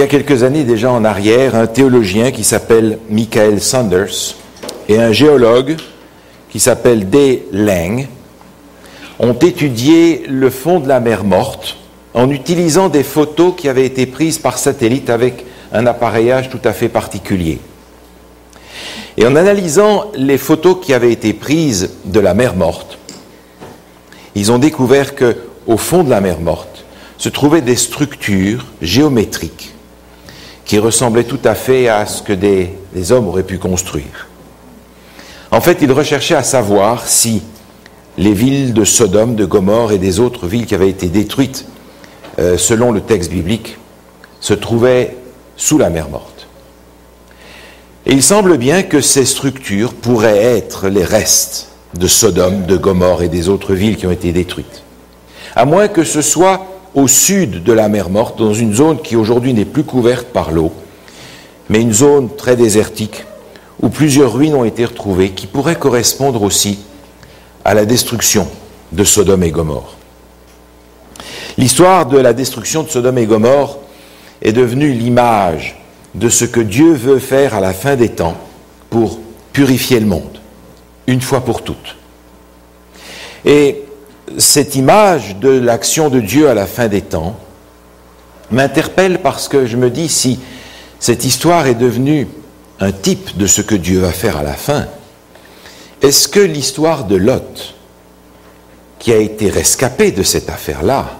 y a quelques années déjà en arrière, un théologien qui s'appelle Michael Sanders et un géologue qui s'appelle Day Lang ont étudié le fond de la mer morte en utilisant des photos qui avaient été prises par satellite avec un appareillage tout à fait particulier. Et en analysant les photos qui avaient été prises de la mer morte, ils ont découvert que au fond de la mer morte se trouvaient des structures géométriques qui ressemblaient tout à fait à ce que des, hommes auraient pu construire. En fait, ils recherchaient à savoir si les villes de Sodome, de Gomorre et des autres villes qui avaient été détruites euh, selon le texte biblique se trouvaient sous la mer morte. Et il semble bien que ces structures pourraient être les restes de Sodome, de Gomorre et des autres villes qui ont été détruites. À moins que ce soit au sud de la mer morte, dans une zone qui aujourd'hui n'est plus couverte par l'eau, mais une zone très désertique où plusieurs ruines ont été retrouvées qui pourraient correspondre aussi à la destruction de Sodome et Gomorre. L'histoire de la destruction de Sodome et Gomorre est devenue l'image de ce que Dieu veut faire à la fin des temps pour purifier le monde, une fois pour toutes. Et cette image de l'action de Dieu à la fin des temps m'interpelle parce que je me dis si cette histoire est devenue un type de ce que Dieu va faire à la fin, est-ce que l'histoire de Lot, qui a été rescapé de cette affaire-là,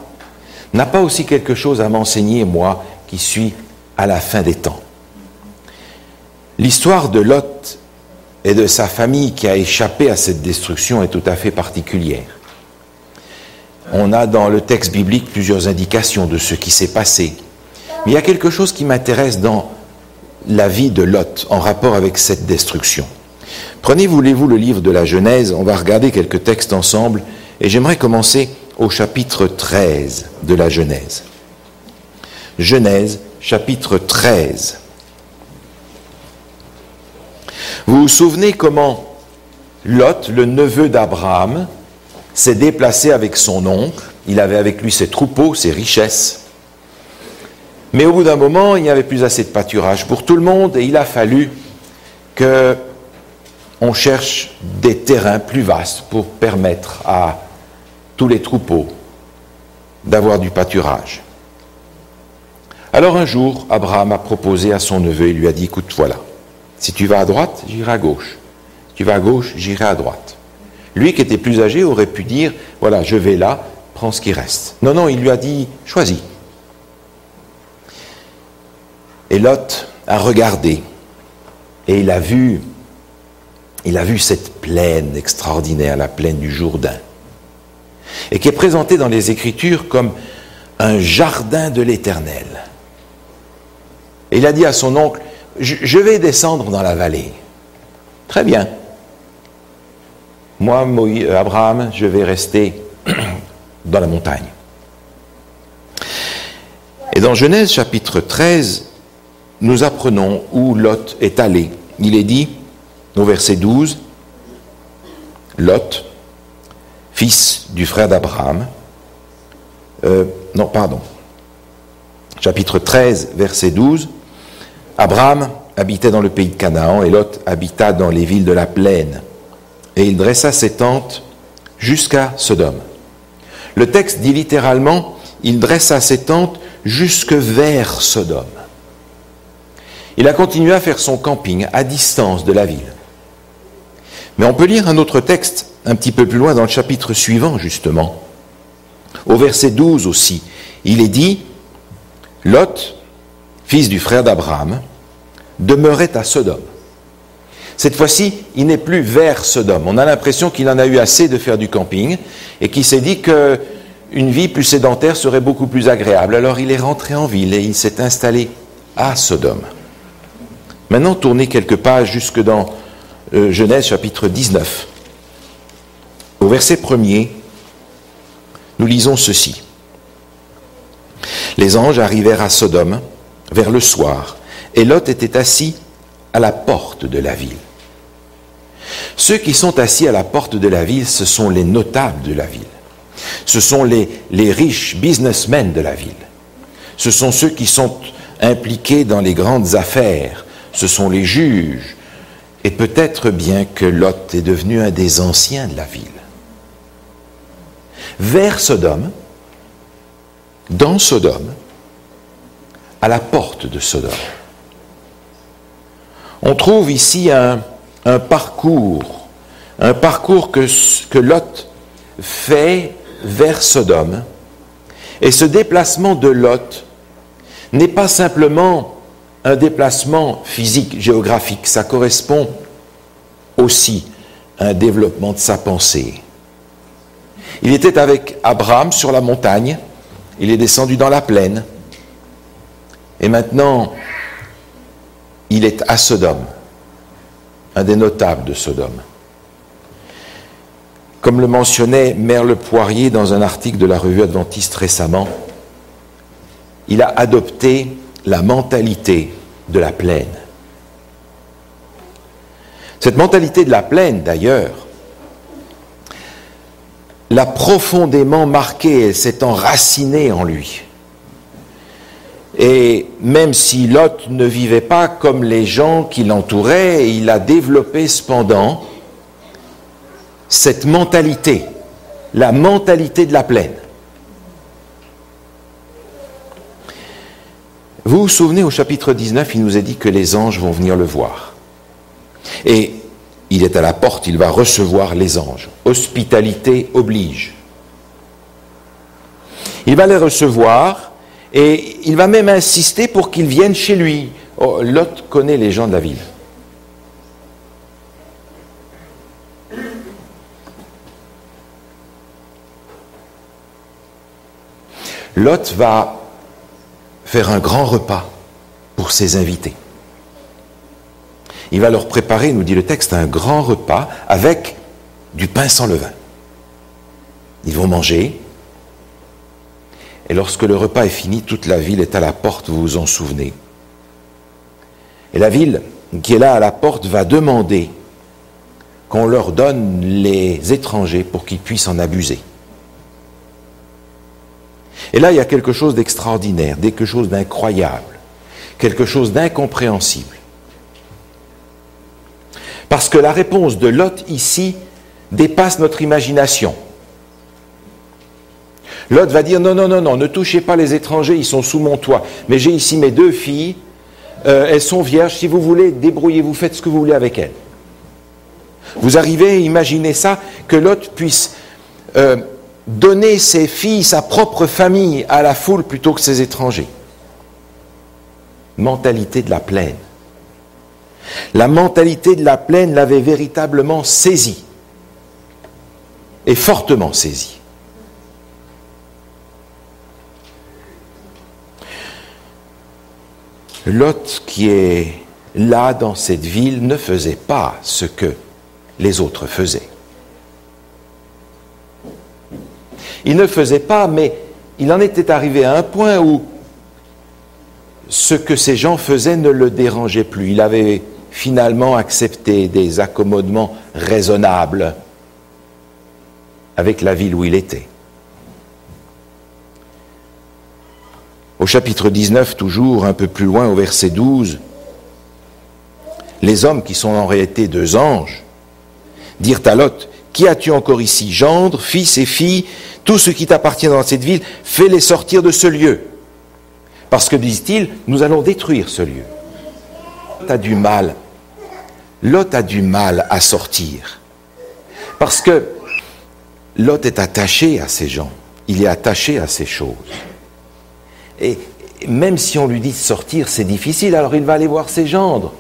n'a pas aussi quelque chose à m'enseigner, moi, qui suis à la fin des temps? L'histoire de Lot et de sa famille qui a échappé à cette destruction est tout à fait particulière. On a dans le texte biblique plusieurs indications de ce qui s'est passé. Mais il y a quelque chose qui m'intéresse dans la vie de Lot en rapport avec cette destruction. Prenez, voulez-vous, le livre de la Genèse, on va regarder quelques textes ensemble, et j'aimerais commencer au chapitre 13 de la Genèse. Genèse, chapitre 13. Vous vous souvenez comment Lot, le neveu d'Abraham, s'est déplacé avec son oncle, il avait avec lui ses troupeaux, ses richesses, mais au bout d'un moment, il n'y avait plus assez de pâturage pour tout le monde et il a fallu que on cherche des terrains plus vastes pour permettre à tous les troupeaux d'avoir du pâturage. Alors un jour, Abraham a proposé à son neveu, il lui a dit, écoute, voilà, si tu vas à droite, j'irai à gauche. Tu vas à gauche, j'irai à droite. Lui qui était plus âgé aurait pu dire, voilà, je vais là, prends ce qui reste. Non, non, il lui a dit, choisis. Et Lot a regardé et il a vu il a vu cette plaine extraordinaire, la plaine du Jourdain, et qui est présentée dans les Écritures comme un jardin de l'Éternel. Et il a dit à son oncle, je vais descendre dans la vallée. Très bien. Moi, Abraham, je vais rester dans la montagne. Et dans Genèse chapitre 13, nous apprenons où Lot est allé. Il est dit, au verset 12, Lot, fils du frère d'Abraham, euh, non, pardon, chapitre 13, verset 12, Abraham habitait dans le pays de Canaan et Lot habita dans les villes de la plaine. Et il dressa ses tentes jusqu'à Sodome. Le texte dit littéralement, il dressa ses tentes jusque vers Sodome. Il a continué à faire son camping à distance de la ville. Mais on peut lire un autre texte un petit peu plus loin dans le chapitre suivant, justement. Au verset 12 aussi, il est dit, Lot, fils du frère d'Abraham, demeurait à Sodome. Cette fois-ci, il n'est plus vers Sodome. On a l'impression qu'il en a eu assez de faire du camping et qu'il s'est dit qu'une vie plus sédentaire serait beaucoup plus agréable. Alors il est rentré en ville et il s'est installé à Sodome. Maintenant, tournez quelques pages jusque dans euh, Genèse chapitre 19. Au verset premier, nous lisons ceci. Les anges arrivèrent à Sodome vers le soir, et Lot était assis à la porte de la ville. Ceux qui sont assis à la porte de la ville, ce sont les notables de la ville. Ce sont les, riches businessmen de la ville. Ce sont ceux qui sont impliqués dans les grandes affaires, ce sont les juges, et peut-être bien que Lot est devenu un des anciens de la ville. Vers Sodome, dans Sodome, à la porte de Sodome. On trouve ici un, parcours, un parcours que Lot fait vers Sodome. Et ce déplacement de Lot n'est pas simplement un déplacement physique, géographique, ça correspond aussi à un développement de sa pensée. Il était avec Abraham sur la montagne, il est descendu dans la plaine, et maintenant il est à Sodome, un des notables de Sodome. Comme le mentionnait Merle Poirier dans un article de la revue adventiste récemment, il a adopté la mentalité de la plaine. Cette mentalité de la plaine, d'ailleurs, l'a profondément marqué, elle s'est enracinée en lui. Et même si Lot ne vivait pas comme les gens qui l'entouraient, il a développé cependant cette mentalité, la mentalité de la plaine. Vous vous souvenez au chapitre 19, il nous est dit que les anges vont venir le voir. Et il est à la porte, il va recevoir les anges. Hospitalité oblige. Il va les recevoir et il va même insister pour qu'ils viennent chez lui. Oh, Lot connaît les gens de la ville. Lot va faire un grand repas pour ses invités. Il va leur préparer, nous dit le texte, un grand repas avec du pain sans levain. Ils vont manger. Et lorsque le repas est fini, toute la ville est à la porte, vous vous en souvenez. Et la ville qui est là à la porte va demander qu'on leur donne les étrangers pour qu'ils puissent en abuser. Et là, il y a quelque chose d'extraordinaire, quelque chose d'incroyable, quelque chose d'incompréhensible. Parce que la réponse de Lot ici dépasse notre imagination. Lot va dire non, non, non, non, ne touchez pas les étrangers, ils sont sous mon toit. Mais j'ai ici mes deux filles, euh, elles sont vierges, si vous voulez, débrouillez-vous, faites ce que vous voulez avec elles. Vous arrivez à imaginer ça, que Lot puisse euh, donner ses filles, sa propre famille à la foule plutôt que ses étrangers. Mentalité de la plaine. La mentalité de la plaine l'avait véritablement saisi, et fortement saisi. Lot qui est là dans cette ville ne faisait pas ce que les autres faisaient. Il ne faisait pas, mais il en était arrivé à un point où ce que ces gens faisaient ne le dérangeait plus. Il avait finalement accepté des accommodements raisonnables avec la ville où il était. Au chapitre 19, toujours un peu plus loin, au verset 12, les hommes qui sont en réalité deux anges dirent à Lot, Qui as-tu encore ici Gendre, fils et filles tout ce qui t'appartient dans cette ville, fais-les sortir de ce lieu. Parce que, disent-ils, nous allons détruire ce lieu. Lot a du mal. Lot a du mal à sortir. Parce que Lot est attaché à ces gens. Il est attaché à ces choses. Et même si on lui dit de sortir, c'est difficile, alors il va aller voir ses gendres.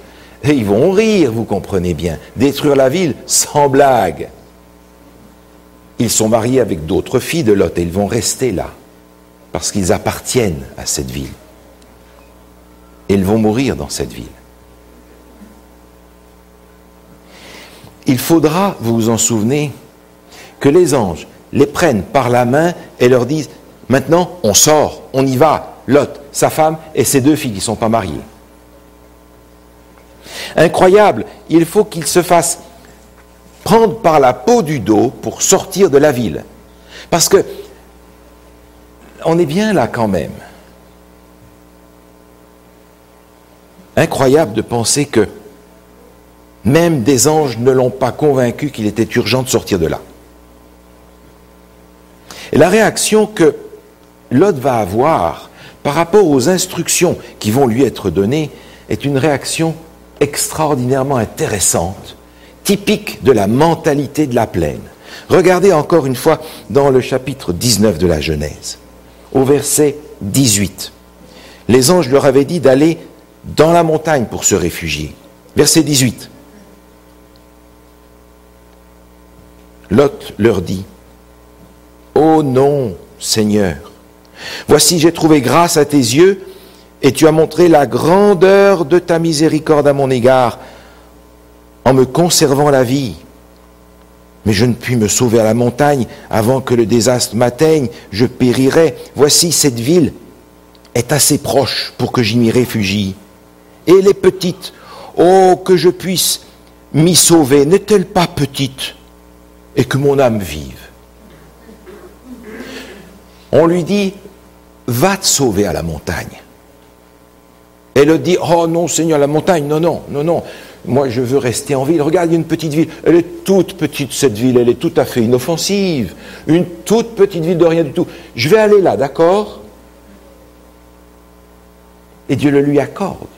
Et ils vont rire, vous comprenez bien. Détruire la ville, sans blague. Ils sont mariés avec d'autres filles de Lot et ils vont rester là parce qu'ils appartiennent à cette ville. Et ils vont mourir dans cette ville. Il faudra, vous vous en souvenez, que les anges les prennent par la main et leur disent, maintenant on sort, on y va, Lot, sa femme et ses deux filles qui ne sont pas mariées. Incroyable, il faut qu'ils se fassent prendre par la peau du dos pour sortir de la ville. Parce que on est bien là quand même. Incroyable de penser que même des anges ne l'ont pas convaincu qu'il était urgent de sortir de là. Et la réaction que Lot va avoir par rapport aux instructions qui vont lui être données est une réaction extraordinairement intéressante, typique de la mentalité de la plaine. Regardez encore une fois dans le chapitre 19 de la Genèse, au verset 18. Les anges leur avaient dit d'aller dans la montagne pour se réfugier. Verset 18. Lot leur dit, Oh non, Seigneur, voici j'ai trouvé grâce à tes yeux, et tu as montré la grandeur de ta miséricorde à mon égard, en me conservant la vie. Mais je ne puis me sauver à la montagne avant que le désastre m'atteigne, je périrai. Voici cette ville est assez proche pour que j'y m'y réfugie. Et elle est petite. Oh, que je puisse m'y sauver. N'est-elle pas petite Et que mon âme vive? On lui dit, va te sauver à la montagne. Elle dit, oh non Seigneur, la montagne, non, non, non, non. Moi, je veux rester en ville. Regarde, il y a une petite ville. Elle est toute petite, cette ville. Elle est tout à fait inoffensive. Une toute petite ville de rien du tout. Je vais aller là, d'accord? Et Dieu le lui accorde.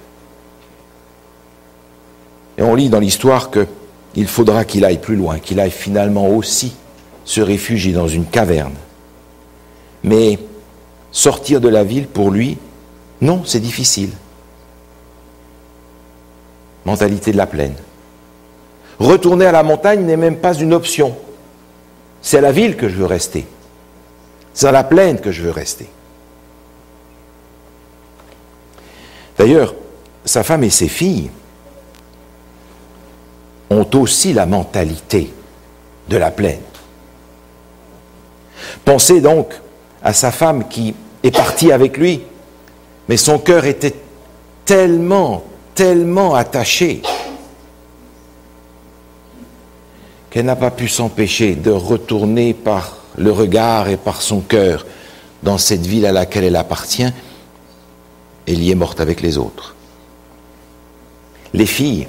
Et on lit dans l'histoire qu'il faudra qu'il aille plus loin, qu'il aille finalement aussi se réfugier dans une caverne. Mais sortir de la ville, pour lui, non, c'est difficile mentalité de la plaine. Retourner à la montagne n'est même pas une option. C'est à la ville que je veux rester. C'est à la plaine que je veux rester. D'ailleurs, sa femme et ses filles ont aussi la mentalité de la plaine. Pensez donc à sa femme qui est partie avec lui, mais son cœur était tellement, tellement attachée qu'elle n'a pas pu s'empêcher de retourner par le regard et par son cœur dans cette ville à laquelle elle appartient, elle y est morte avec les autres. Les filles,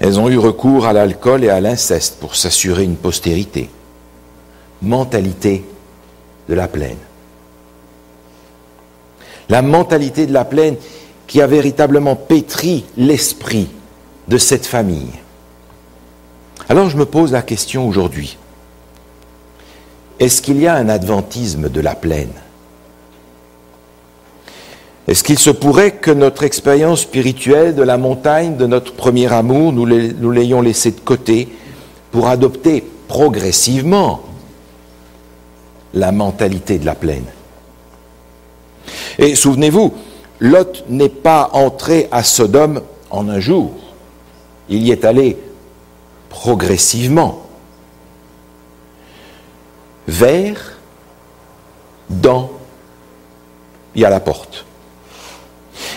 elles ont eu recours à l'alcool et à l'inceste pour s'assurer une postérité. Mentalité de la plaine. La mentalité de la plaine qui a véritablement pétri l'esprit de cette famille. Alors je me pose la question aujourd'hui. Est-ce qu'il y a un adventisme de la plaine? Est-ce qu'il se pourrait que notre expérience spirituelle de la montagne, de notre premier amour, nous l'ayons laissé de côté pour adopter progressivement la mentalité de la plaine Et souvenez-vous, Lot n'est pas entré à Sodome en un jour. Il y est allé progressivement. Vers, dans, il y a la porte.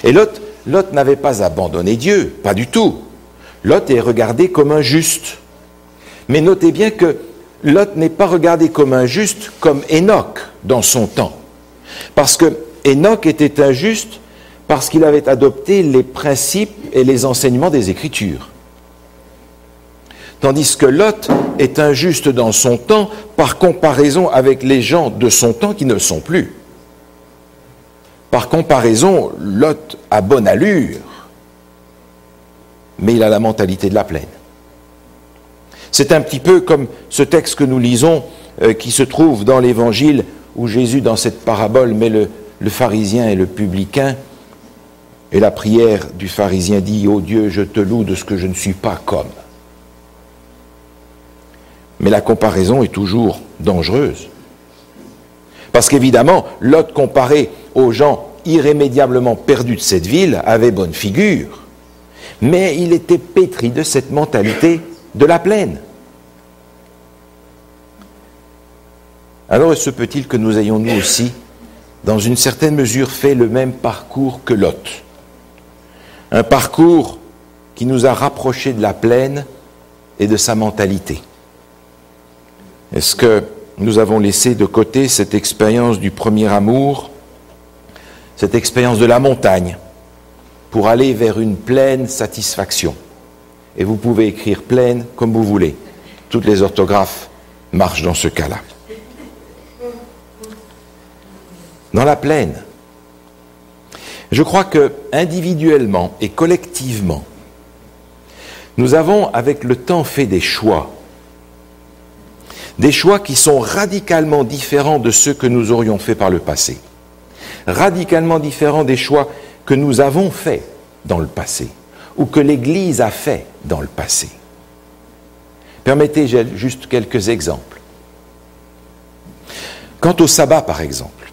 Et Lot, Lot n'avait pas abandonné Dieu, pas du tout. Lot est regardé comme un juste. Mais notez bien que Lot n'est pas regardé comme un juste comme Enoch dans son temps. Parce que Enoch était injuste parce qu'il avait adopté les principes et les enseignements des Écritures. Tandis que Lot est injuste dans son temps par comparaison avec les gens de son temps qui ne le sont plus. Par comparaison, Lot a bonne allure, mais il a la mentalité de la plaine. C'est un petit peu comme ce texte que nous lisons euh, qui se trouve dans l'Évangile où Jésus, dans cette parabole, met le, pharisien et le publicain et la prière du pharisien dit, Ô Dieu, je te loue de ce que je ne suis pas comme. Mais la comparaison est toujours dangereuse. Parce qu'évidemment, Lot comparé aux gens irrémédiablement perdus de cette ville avait bonne figure. Mais il était pétri de cette mentalité de la plaine. Alors se peut-il que nous ayons nous aussi, dans une certaine mesure, fait le même parcours que Lot? Un parcours qui nous a rapprochés de la plaine et de sa mentalité. Est-ce que nous avons laissé de côté cette expérience du premier amour, cette expérience de la montagne, pour aller vers une pleine satisfaction? Et vous pouvez écrire pleine comme vous voulez. Toutes les orthographes marchent dans ce cas-là. Dans la plaine, je crois que individuellement et collectivement, nous avons avec le temps fait des choix. Des choix qui sont radicalement différents de ceux que nous aurions faits par le passé. Radicalement différents des choix que nous avons faits dans le passé ou que l'Église a fait dans le passé. Permettez juste quelques exemples. Quant au sabbat, par exemple,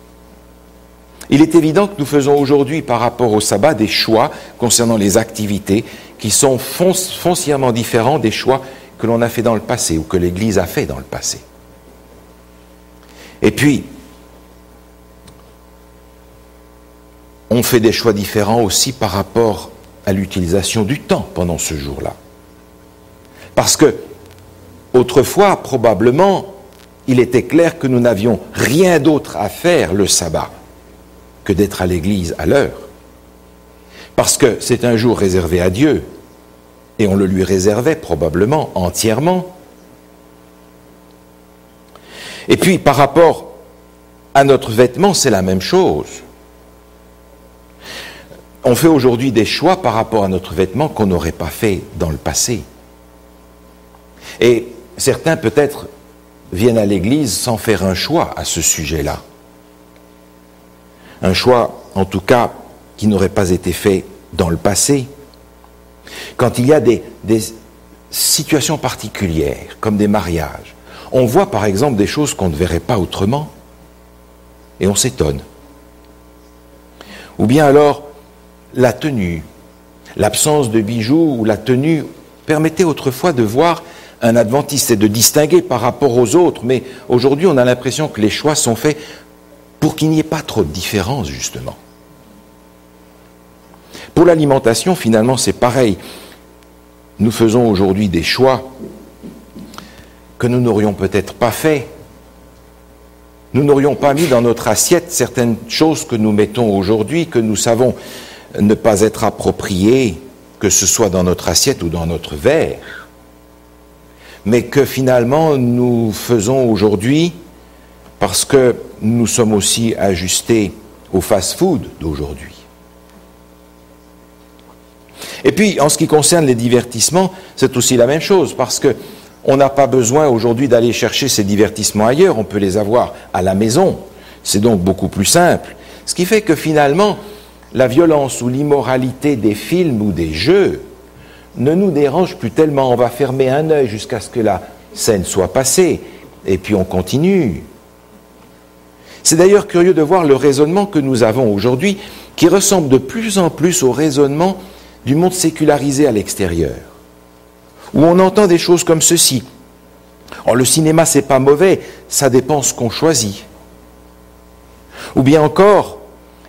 il est évident que nous faisons aujourd'hui par rapport au sabbat des choix concernant les activités qui sont foncièrement différents des choix que l'on a fait dans le passé ou que l'Église a fait dans le passé. Et puis, on fait des choix différents aussi par rapport à l'utilisation du temps pendant ce jour-là. Parce que, autrefois, probablement, il était clair que nous n'avions rien d'autre à faire le sabbat que d'être à l'église à l'heure. Parce que c'est un jour réservé à Dieu, et on le lui réservait probablement entièrement. Et puis par rapport à notre vêtement, c'est la même chose. On fait aujourd'hui des choix par rapport à notre vêtement qu'on n'aurait pas fait dans le passé. Et certains peut-être viennent à l'Église sans faire un choix à ce sujet-là. Un choix, en tout cas, qui n'aurait pas été fait dans le passé. Quand il y a des, situations particulières, comme des mariages, on voit par exemple des choses qu'on ne verrait pas autrement, et on s'étonne. Ou bien alors, la tenue, l'absence de bijoux ou la tenue permettait autrefois de voir un adventiste et de distinguer par rapport aux autres, mais aujourd'hui on a l'impression que les choix sont faits pour qu'il n'y ait pas trop de différence, justement. Pour l'alimentation, finalement, c'est pareil. Nous faisons aujourd'hui des choix que nous n'aurions peut-être pas fait. Nous n'aurions pas mis dans notre assiette certaines choses que nous mettons aujourd'hui, que nous savons ne pas être appropriées, que ce soit dans notre assiette ou dans notre verre, mais que finalement nous faisons aujourd'hui parce que nous sommes aussi ajustés au fast-food d'aujourd'hui. Et puis, en ce qui concerne les divertissements, c'est aussi la même chose, parce que on n'a pas besoin aujourd'hui d'aller chercher ces divertissements ailleurs, on peut les avoir à la maison. C'est donc beaucoup plus simple. Ce qui fait que finalement, la violence ou l'immoralité des films ou des jeux ne nous dérange plus tellement. On va fermer un œil jusqu'à ce que la scène soit passée, et puis on continue. C'est d'ailleurs curieux de voir le raisonnement que nous avons aujourd'hui, qui ressemble de plus en plus au raisonnement du monde sécularisé à l'extérieur, où on entend des choses comme ceci. Oh, le cinéma, c'est pas mauvais, ça dépend ce qu'on choisit. Ou bien encore,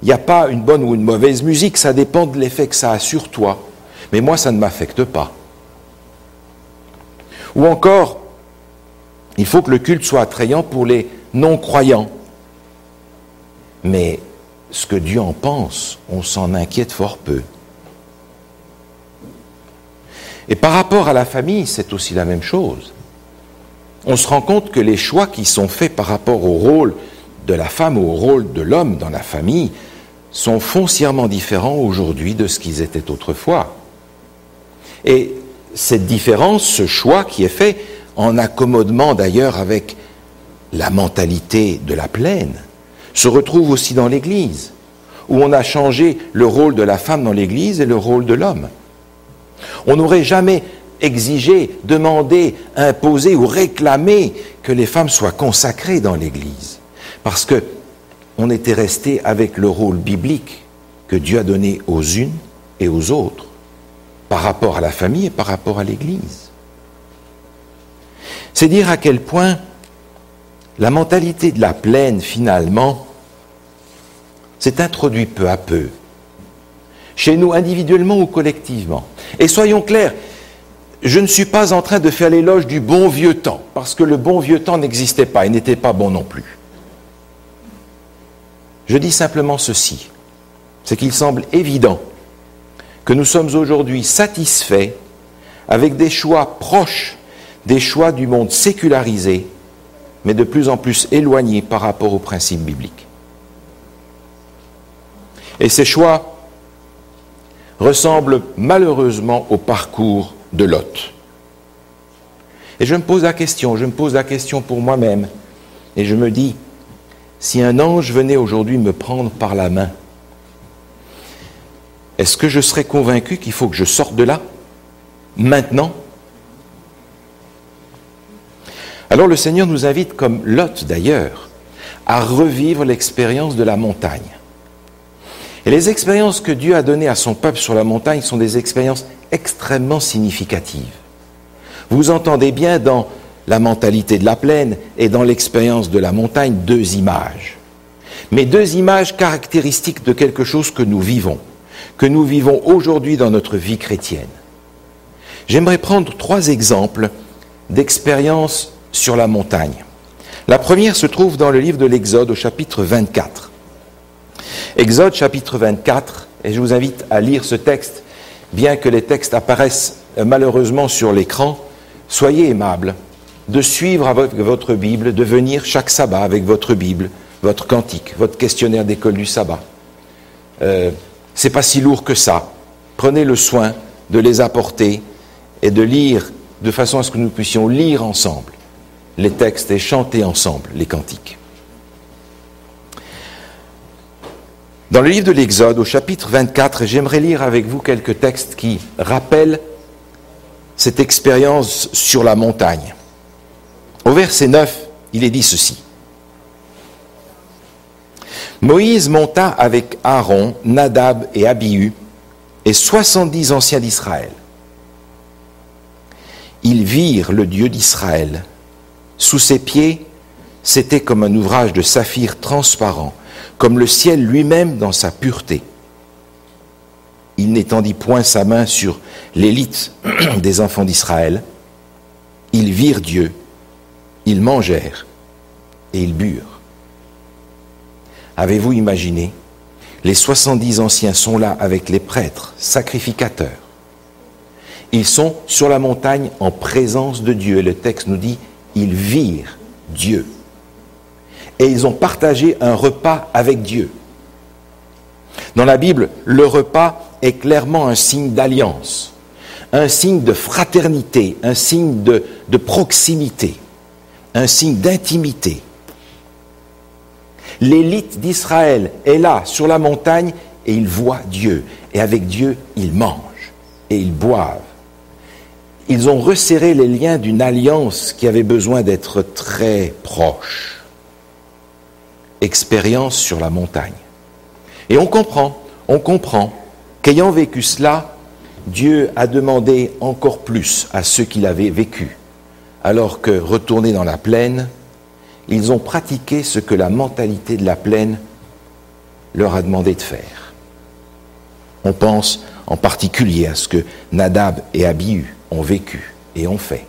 il n'y a pas une bonne ou une mauvaise musique, ça dépend de l'effet que ça a sur toi. Mais moi, ça ne m'affecte pas. Ou encore, il faut que le culte soit attrayant pour les non-croyants. Mais ce que Dieu en pense, on s'en inquiète fort peu. Et par rapport à la famille, c'est aussi la même chose. On se rend compte que les choix qui sont faits par rapport au rôle de la femme ou au rôle de l'homme dans la famille sont foncièrement différents aujourd'hui de ce qu'ils étaient autrefois. Et cette différence, ce choix qui est fait, en accommodement d'ailleurs avec la mentalité de la plaine, se retrouve aussi dans l'Église, où on a changé le rôle de la femme dans l'Église et le rôle de l'homme. On n'aurait jamais exigé, demandé, imposé ou réclamé que les femmes soient consacrées dans l'Église, parce que on était resté avec le rôle biblique que Dieu a donné aux unes et aux autres, par rapport à la famille et par rapport à l'Église. C'est dire à quel point la mentalité de la plaine, finalement, s'est introduite peu à peu, chez nous individuellement ou collectivement. Et soyons clairs, je ne suis pas en train de faire l'éloge du bon vieux temps, parce que le bon vieux temps n'existait pas et n'était pas bon non plus. Je dis simplement ceci, c'est qu'il semble évident que nous sommes aujourd'hui satisfaits avec des choix proches des choix du monde sécularisé, mais de plus en plus éloignés par rapport aux principes bibliques. Et ces choix ressemblent malheureusement au parcours de Lot. Et je me pose la question, je me pose la question pour moi-même, et je me dis, si un ange venait aujourd'hui me prendre par la main, est-ce que je serais convaincu qu'il faut que je sorte de là, maintenant? Alors le Seigneur nous invite, comme Lot d'ailleurs, à revivre l'expérience de la montagne. Et les expériences que Dieu a données à son peuple sur la montagne sont des expériences extrêmement significatives. Vous entendez bien dans la mentalité de la plaine et dans l'expérience de la montagne deux images. Mais deux images caractéristiques de quelque chose que nous vivons, que nous vivons aujourd'hui dans notre vie chrétienne. J'aimerais prendre trois exemples d'expériences sur la montagne. La première se trouve dans le livre de l'Exode au chapitre 24. Exode chapitre 24, et je vous invite à lire ce texte, bien que les textes apparaissent malheureusement sur l'écran, soyez aimables de suivre avec votre Bible, de venir chaque sabbat avec votre Bible, votre cantique, votre questionnaire d'école du sabbat. Euh, c'est pas si lourd que ça. Prenez le soin de les apporter et de lire de façon à ce que nous puissions lire ensemble les textes et chanter ensemble les cantiques. Dans le livre de l'Exode, au chapitre 24, j'aimerais lire avec vous quelques textes qui rappellent cette expérience sur la montagne. Au verset 9, il est dit ceci. Moïse monta avec Aaron, Nadab et Abihu et soixante-dix anciens d'Israël. Ils virent le Dieu d'Israël. Sous ses pieds, c'était comme un ouvrage de saphir transparent comme le ciel lui-même dans sa pureté. Il n'étendit point sa main sur l'élite des enfants d'Israël. Ils virent Dieu, ils mangèrent et ils burent. Avez-vous imaginé? Les soixante-dix anciens sont là avec les prêtres, sacrificateurs. Ils sont sur la montagne en présence de Dieu. Et le texte nous dit, ils virent Dieu et ils ont partagé un repas avec Dieu. Dans la Bible, le repas est clairement un signe d'alliance, un signe de fraternité, un signe de, proximité, un signe d'intimité. L'élite d'Israël est là, sur la montagne, et ils voient Dieu. Et avec Dieu, ils mangent et ils boivent. Ils ont resserré les liens d'une alliance qui avait besoin d'être très proche expérience sur la montagne. Et on comprend, on comprend qu'ayant vécu cela, Dieu a demandé encore plus à ceux qui l'avaient vécu, alors que retournés dans la plaine, ils ont pratiqué ce que la mentalité de la plaine leur a demandé de faire. On pense en particulier à ce que Nadab et Abihu ont vécu et ont fait.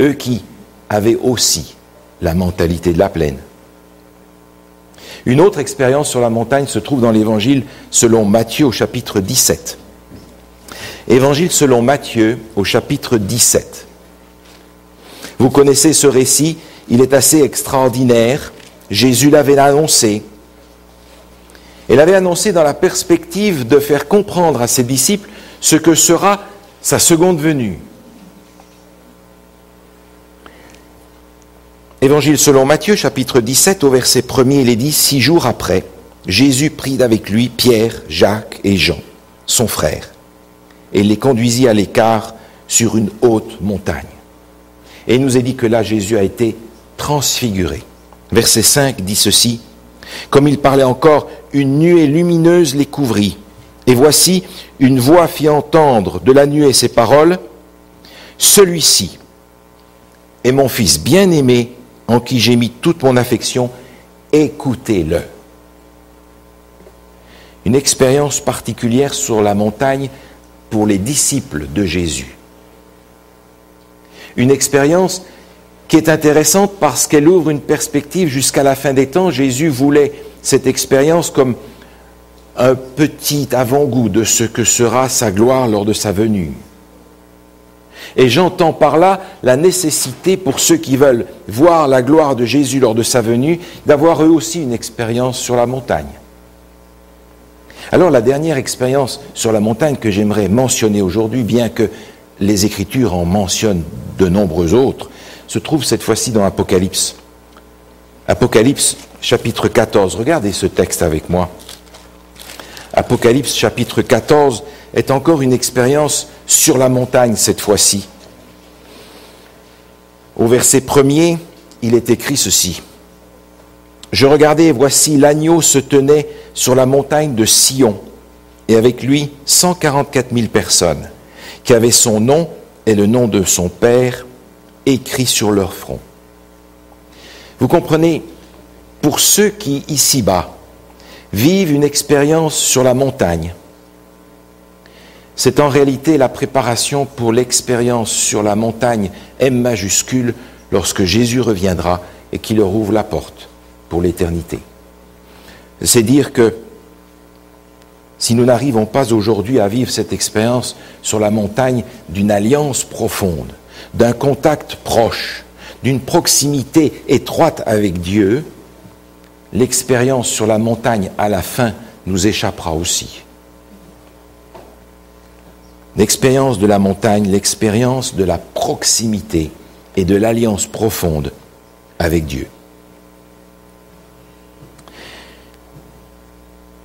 Eux qui avaient aussi la mentalité de la plaine, une autre expérience sur la montagne se trouve dans l'évangile selon Matthieu au chapitre 17. Évangile selon Matthieu au chapitre 17. Vous connaissez ce récit, il est assez extraordinaire. Jésus l'avait annoncé. Et l'avait annoncé dans la perspective de faire comprendre à ses disciples ce que sera sa seconde venue. Évangile selon Matthieu, chapitre 17, au verset 1er, il est dit, six jours après, Jésus prit avec lui Pierre, Jacques et Jean, son frère, et les conduisit à l'écart sur une haute montagne. Et il nous est dit que là, Jésus a été transfiguré. Verset 5 dit ceci, comme il parlait encore, une nuée lumineuse les couvrit. Et voici, une voix fit entendre de la nuée ces paroles, Celui-ci est mon fils bien-aimé en qui j'ai mis toute mon affection, écoutez-le. Une expérience particulière sur la montagne pour les disciples de Jésus. Une expérience qui est intéressante parce qu'elle ouvre une perspective jusqu'à la fin des temps. Jésus voulait cette expérience comme un petit avant-goût de ce que sera sa gloire lors de sa venue. Et j'entends par là la nécessité pour ceux qui veulent voir la gloire de Jésus lors de sa venue, d'avoir eux aussi une expérience sur la montagne. Alors la dernière expérience sur la montagne que j'aimerais mentionner aujourd'hui, bien que les Écritures en mentionnent de nombreux autres, se trouve cette fois-ci dans Apocalypse. Apocalypse chapitre 14. Regardez ce texte avec moi. Apocalypse chapitre 14 est encore une expérience sur la montagne cette fois-ci. Au verset premier, il est écrit ceci. Je regardais voici l'agneau se tenait sur la montagne de Sion, et avec lui 144 000 personnes, qui avaient son nom et le nom de son Père écrit sur leur front. Vous comprenez, pour ceux qui, ici-bas, vivent une expérience sur la montagne, c'est en réalité la préparation pour l'expérience sur la montagne M majuscule lorsque Jésus reviendra et qu'il leur ouvre la porte pour l'éternité. C'est dire que si nous n'arrivons pas aujourd'hui à vivre cette expérience sur la montagne d'une alliance profonde, d'un contact proche, d'une proximité étroite avec Dieu, l'expérience sur la montagne à la fin nous échappera aussi. L'expérience de la montagne, l'expérience de la proximité et de l'alliance profonde avec Dieu.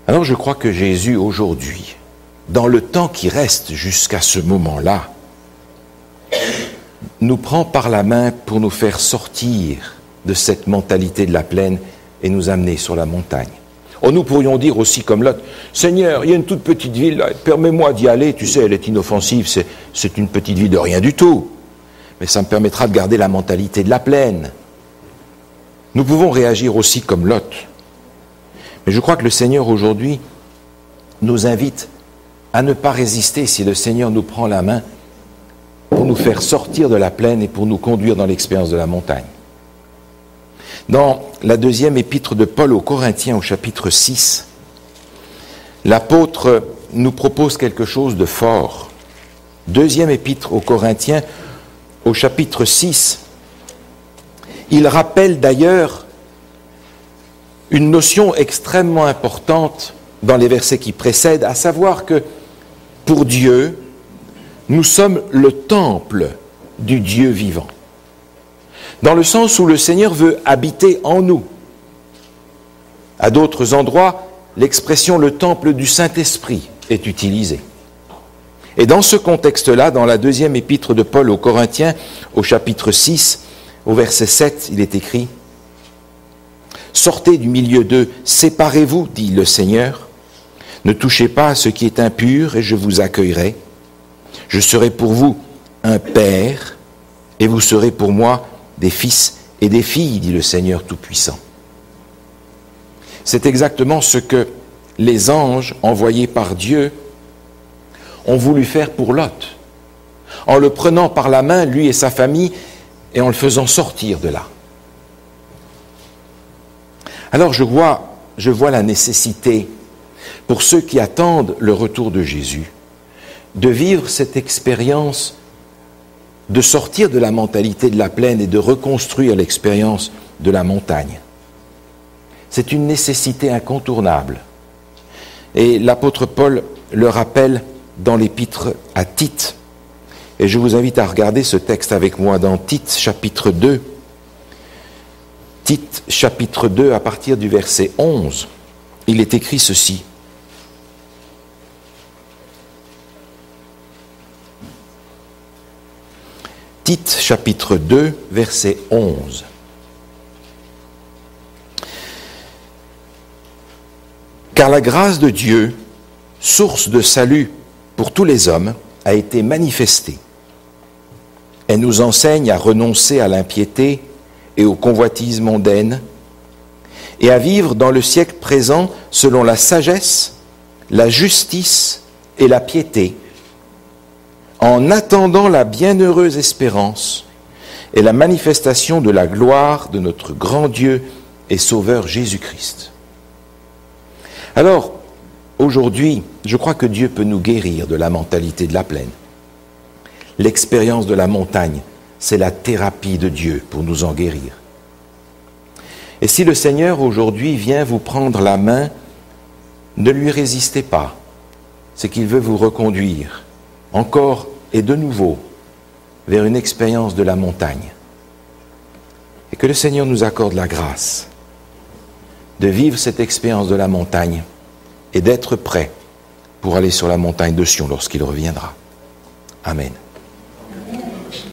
Alors je crois que Jésus aujourd'hui, dans le temps qui reste jusqu'à ce moment-là, nous prend par la main pour nous faire sortir de cette mentalité de la plaine et nous amener sur la montagne. Oh, nous pourrions dire aussi comme l'autre, Seigneur, il y a une toute petite ville, permets-moi d'y aller, tu sais, elle est inoffensive, c'est une petite ville de rien du tout. Mais ça me permettra de garder la mentalité de la plaine. Nous pouvons réagir aussi comme Lot. Mais je crois que le Seigneur aujourd'hui nous invite à ne pas résister si le Seigneur nous prend la main pour nous faire sortir de la plaine et pour nous conduire dans l'expérience de la montagne. Dans la deuxième épître de Paul aux Corinthiens au chapitre 6, l'apôtre nous propose quelque chose de fort. Deuxième épître aux Corinthiens au chapitre 6, il rappelle d'ailleurs une notion extrêmement importante dans les versets qui précèdent, à savoir que pour Dieu, nous sommes le temple du Dieu vivant dans le sens où le Seigneur veut habiter en nous. À d'autres endroits, l'expression le temple du Saint-Esprit est utilisée. Et dans ce contexte-là, dans la deuxième épître de Paul aux Corinthiens, au chapitre 6, au verset 7, il est écrit, Sortez du milieu d'eux, séparez-vous, dit le Seigneur, ne touchez pas à ce qui est impur, et je vous accueillerai. Je serai pour vous un Père, et vous serez pour moi des fils et des filles, dit le Seigneur Tout-Puissant. C'est exactement ce que les anges envoyés par Dieu ont voulu faire pour Lot, en le prenant par la main, lui et sa famille, et en le faisant sortir de là. Alors je vois, la nécessité pour ceux qui attendent le retour de Jésus de vivre cette expérience de sortir de la mentalité de la plaine et de reconstruire l'expérience de la montagne. C'est une nécessité incontournable. Et l'apôtre Paul le rappelle dans l'épître à Tite. Et je vous invite à regarder ce texte avec moi dans Tite chapitre 2. Tite chapitre 2 à partir du verset 11. Il est écrit ceci. Tite chapitre 2, verset 11. Car la grâce de Dieu, source de salut pour tous les hommes, a été manifestée. Elle nous enseigne à renoncer à l'impiété et aux convoitises mondaines et à vivre dans le siècle présent selon la sagesse, la justice et la piété en attendant la bienheureuse espérance et la manifestation de la gloire de notre grand Dieu et Sauveur Jésus-Christ. Alors, aujourd'hui, je crois que Dieu peut nous guérir de la mentalité de la plaine. L'expérience de la montagne, c'est la thérapie de Dieu pour nous en guérir. Et si le Seigneur aujourd'hui vient vous prendre la main, ne lui résistez pas. C'est qu'il veut vous reconduire encore et de nouveau vers une expérience de la montagne. Et que le Seigneur nous accorde la grâce de vivre cette expérience de la montagne et d'être prêt pour aller sur la montagne de Sion lorsqu'il reviendra. Amen.